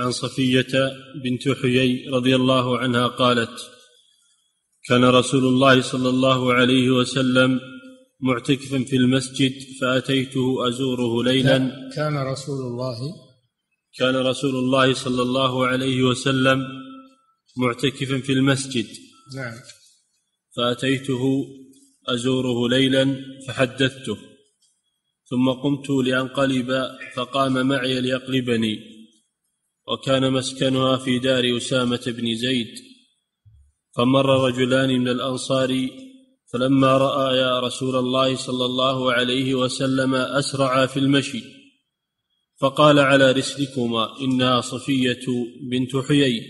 عن صفية بنت حيي رضي الله عنها قالت كان رسول الله صلى الله عليه وسلم معتكفا في المسجد فأتيته أزوره ليلا. كان رسول الله كان رسول الله صلى الله عليه وسلم معتكفا في المسجد. نعم. فأتيته أزوره ليلا فحدثته. ثم قمت لأنقلب فقام معي ليقلبني. وكان مسكنها في دار أسامة بن زيد فمر رجلان من الأنصار فلما رايا رسول الله صلى الله عليه وسلم اسرعا في المشي فقال على رسلكما إنها صفية بنت حيي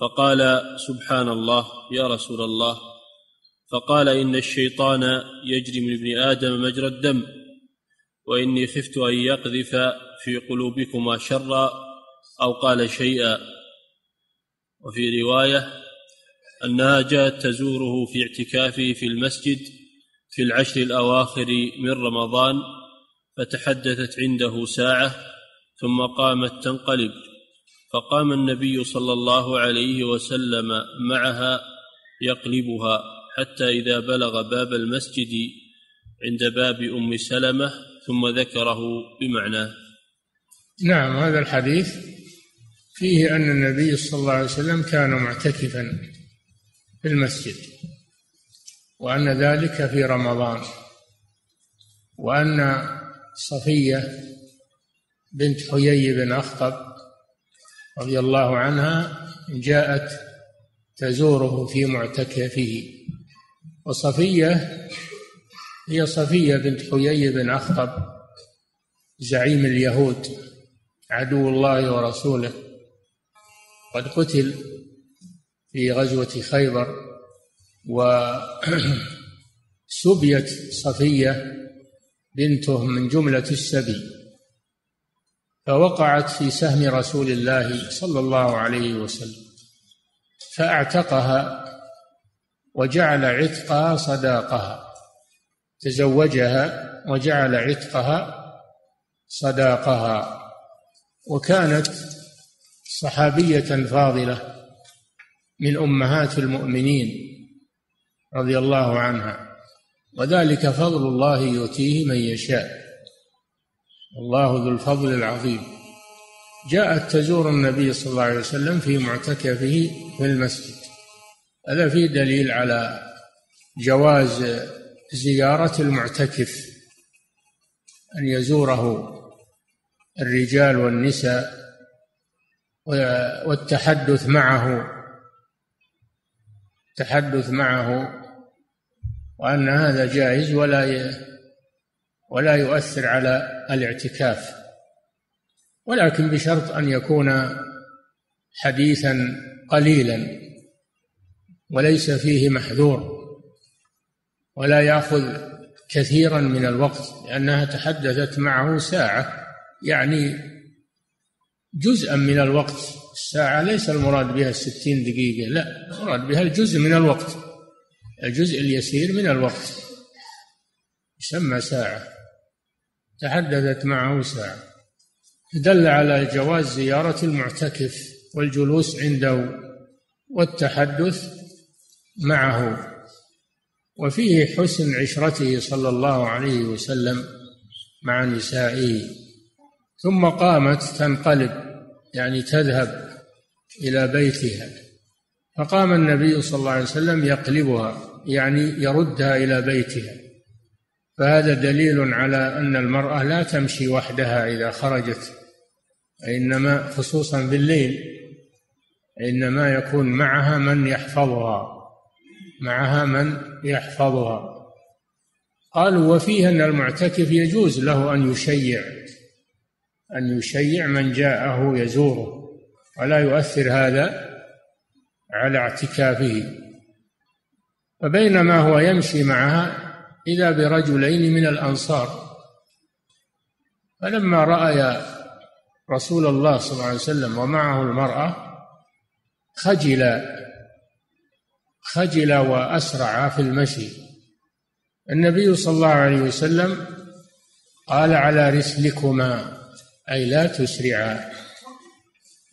فقال سبحان الله يا رسول الله فقال إن الشيطان يجري من ابن آدم مجرى الدم وإني خفت أن يقذف في قلوبكما شرا أو قال شيئا. وفي رواية أنها جاءت تزوره في اعتكافه في المسجد في العشر الأواخر من رمضان فتحدثت عنده ساعة ثم قامت تنقلب. فقام النبي صلى الله عليه وسلم معها يقلبها حتى إذا بلغ باب المسجد عند باب أم سلمة ثم ذكره بمعناه نعم هذا الحديث فيه أن النبي صلى الله عليه وسلم كان معتكفا في المسجد وأن ذلك في رمضان وأن صفية بنت حيي بن أخطب رضي الله عنها جاءت تزوره في معتكفه وصفية هي صفية بنت حيي بن أخطب زعيم اليهود. عدو الله ورسوله. قد قتل في غزوة خيبر وسبيت صفية بنته من جملة السبي. فوقعت في سهم رسول الله صلى الله عليه وسلم. فأعتقها وجعل عتقها صداقها. تزوجها وجعل عتقها صداقها. وكانت صحابية فاضلة من أمهات المؤمنين رضي الله عنها وذلك فضل الله يؤتيه من يشاء. الله ذو الفضل العظيم. جاءت تزور النبي صلى الله عليه وسلم في معتكفه في المسجد. هذا فيه دليل على جواز زيارة المعتكف أن يزوره الرجال والنساء والتحدث معه التحدث معه وأن هذا جائز ولا ولا يؤثر على الاعتكاف. ولكن بشرط أن يكون حديثا قليلا وليس فيه محذور ولا يأخذ كثيرا من الوقت لأنها تحدثت معه ساعة. يعني جزءا من الوقت الساعة ليس المراد بها الستين دقيقة لا المراد بها الجزء من الوقت الجزء اليسير من الوقت. يسمى ساعة تحدثت معه ساعة. دل على جواز زيارة المعتكف والجلوس عنده والتحدث معه. وفيه حسن عشرته صلى الله عليه وسلم مع نسائه. ثم قامت تنقلب يعني تذهب إلى بيتها. فقام النبي صلى الله عليه وسلم يقلبها يعني يردها إلى بيتها. فهذا دليل على أن المرأة لا تمشي وحدها إذا خرجت إنما خصوصا بالليل إنما يكون معها من يحفظها معها من يحفظها. قالوا وفيه أن المعتكف يجوز له أن يشيع. أن يشيع من جاءه يزوره ولا يؤثر هذا على اعتكافه. فبينما هو يمشي معها إذا برجلين من الأنصار. فلما رأي رسول الله صلى الله عليه وسلم ومعه المرأة خجل خجل وأسرع في المشي. النبي صلى الله عليه وسلم قال على رسلكما. أي لا تسرعا.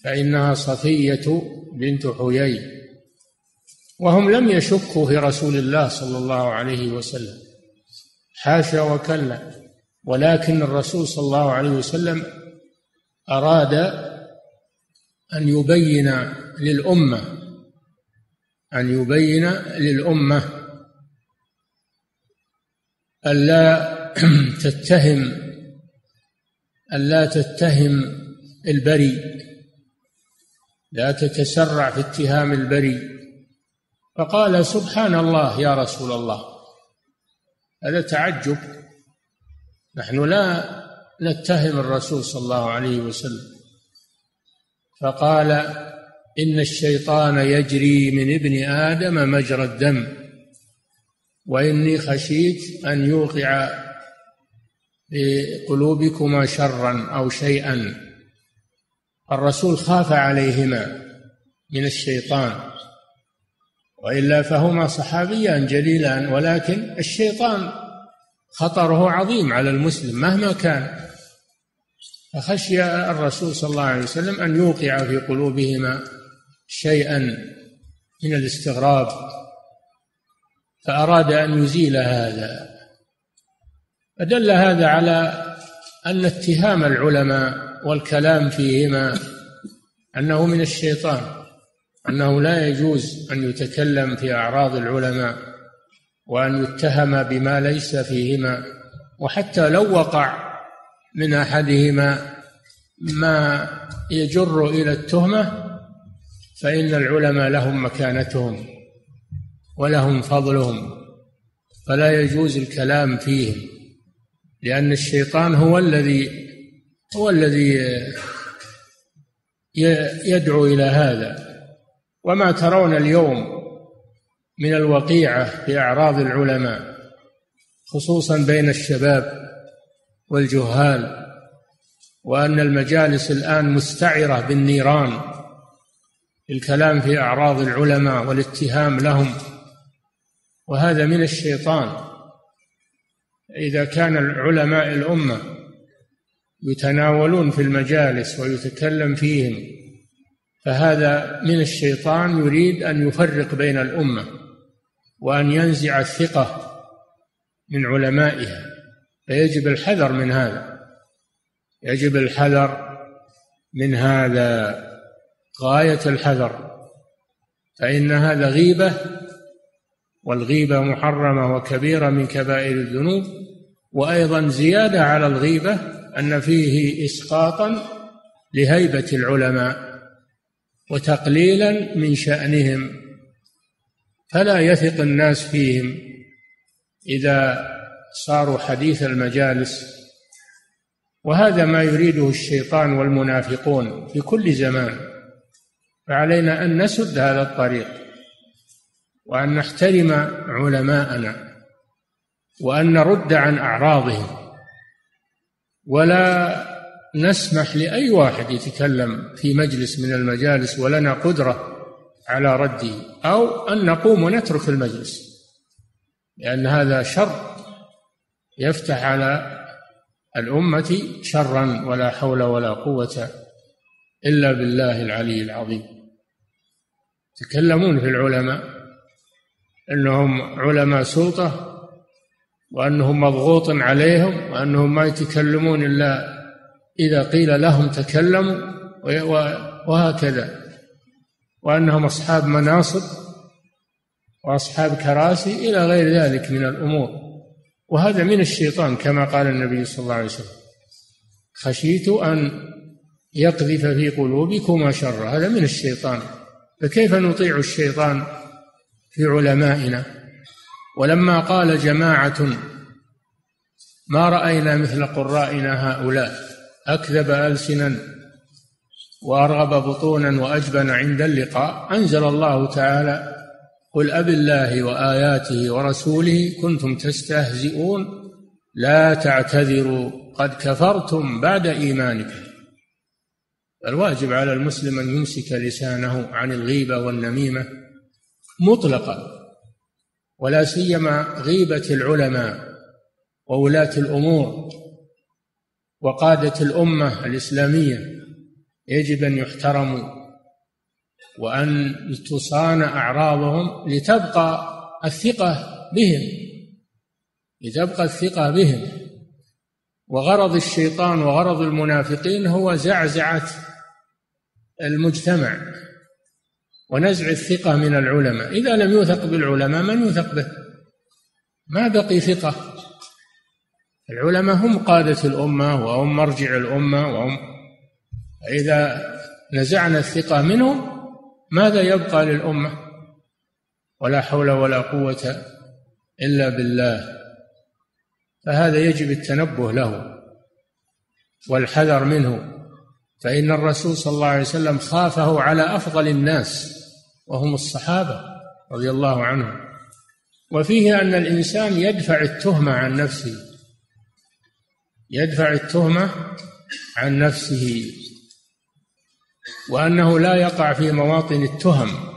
فإنها صفية بنت حيي. وهم لم يشكوا في رسول الله صلى الله عليه وسلم. حاشا وكلا. ولكن الرسول صلى الله عليه وسلم أراد أن يبين للأمة أن يبين للأمة ألا تتهم ألا تتهم البريء لا تتسرع في اتهام البريء فقال سبحان الله يا رسول الله هذا تعجب. نحن لا نتهم الرسول صلى الله عليه وسلم. فقال إن الشيطان يجري من ابن آدم مجرى الدم وإني خشيت أن يوقع في قلوبكما شرا أو شيئا. الرسول خاف عليهما من الشيطان وإلا فهما صحابيان جليلان ولكن الشيطان خطره عظيم على المسلم مهما كان. فخشي الرسول صلى الله عليه وسلم أن يوقع في قلوبهما شيئا من الاستغراب فأراد أن يزيل هذا. فدل هذا على أن اتهام العلماء والكلام فيهما أنه من الشيطان أنه لا يجوز أن يتكلم في أعراض العلماء وأن يتهم بما ليس فيهما وحتى لو وقع من أحدهما ما يجر إلى التهمة فإن العلماء لهم مكانتهم ولهم فضلهم فلا يجوز الكلام فيهم. لأن الشيطان هو الذي هو الذي يدعو إلى هذا. وما ترون اليوم من الوقيعة في أعراض العلماء خصوصا بين الشباب والجهال وأن المجالس الآن مستعرة بالنيران الكلام في أعراض العلماء والاتهام لهم. وهذا من الشيطان. إذا كان العلماء الأمة يتناولون في المجالس ويتكلم فيهم فهذا من الشيطان يريد أن يفرق بين الأمة وأن ينزع الثقة من علمائها. فيجب الحذر من هذا يجب الحذر من هذا غاية الحذر فإن هذا غيبة والغيبة محرمة وكبيرة من كبائر الذنوب وأيضا زيادة على الغيبة أن فيه إسقاطا لهيبة العلماء وتقليلا من شأنهم فلا يثق الناس فيهم. إذا صاروا حديث المجالس وهذا ما يريده الشيطان والمنافقون في كل زمان فعلينا أن نسد هذا الطريق. وأن نحترم علماءنا وأن نرد عن أعراضهم ولا نسمح لأي واحد يتكلم في مجلس من المجالس ولنا قدرة على رده أو أن نقوم ونترك المجلس لأن هذا شر يفتح على الأمة شرا ولا حول ولا قوة إلا بالله العلي العظيم. يتكلمون في العلماء. أنهم علماء سلطة وأنهم مضغوط عليهم وأنهم ما يتكلمون إلا إذا قيل لهم تكلموا وهكذا. وأنهم أصحاب مناصب وأصحاب كراسي إلى غير ذلك من الأمور. وهذا من الشيطان كما قال النبي صلى الله عليه وسلم خشيت أن يقذف في قلوبكما شر هذا من الشيطان. فكيف نطيع الشيطان في علمائنا. ولما قال جماعة ما رأينا مثل قرائنا هؤلاء؟ أكذب ألسنا وأرغب بطونا وأجبن عند اللقاء. أنزل الله تعالى قل أب الله وآياته ورسوله كنتم تستهزئون لا تعتذروا قد كفرتم بعد إيمانكم. الواجب على المسلم أن يمسك لسانه عن الغيبة والنميمة. مطلقا ولا سيما غيبة العلماء وولاة الأمور وقادة الأمة الإسلامية يجب أن يحترموا وأن تصان أعراضهم لتبقى الثقة بهم لتبقى الثقة بهم. وغرض الشيطان وغرض المنافقين هو زعزعة المجتمع. ونزع الثقة من العلماء. إذا لم يوثق بالعلماء من يوثق به؟ ما بقي ثقة. العلماء هم قادة الأمة وهم مرجع الأمة وهم إذا نزعنا الثقة منهم ماذا يبقى للأمة؟ ولا حول ولا قوة إلا بالله. فهذا يجب التنبه له والحذر منه. فإن الرسول صلى الله عليه وسلم خافه على أفضل الناس. وهم الصحابة رضي الله عنهم. وفيه أن الإنسان يدفع التهمة عن نفسه يدفع التهمة عن نفسه وأنه لا يقع في مواطن التهم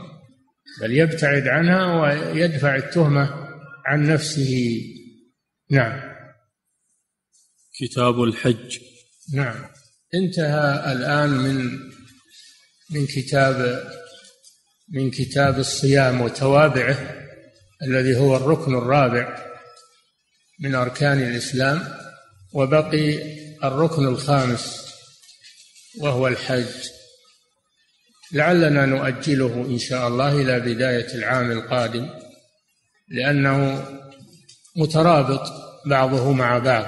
بل يبتعد عنها ويدفع التهمة عن نفسه. نعم. كتاب الحج. نعم. انتهى الآن من من كتاب من كتاب الصيام وتوابعه الذي هو الركن الرابع من أركان الإسلام وبقي الركن الخامس وهو الحج. لعلنا نؤجله إن شاء الله إلى بداية العام القادم لأنه مترابط بعضه مع بعض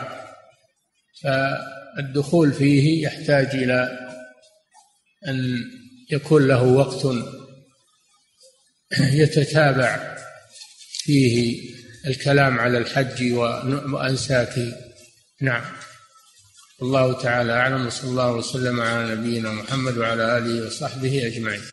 فالدخول فيه يحتاج إلى أن يكون له وقت يتتابع فيه الكلام على الحج وأنساكه نعم. الله تعالى أعلم وصلى الله وسلم على نبينا محمد وعلى آله وصحبه أجمعين.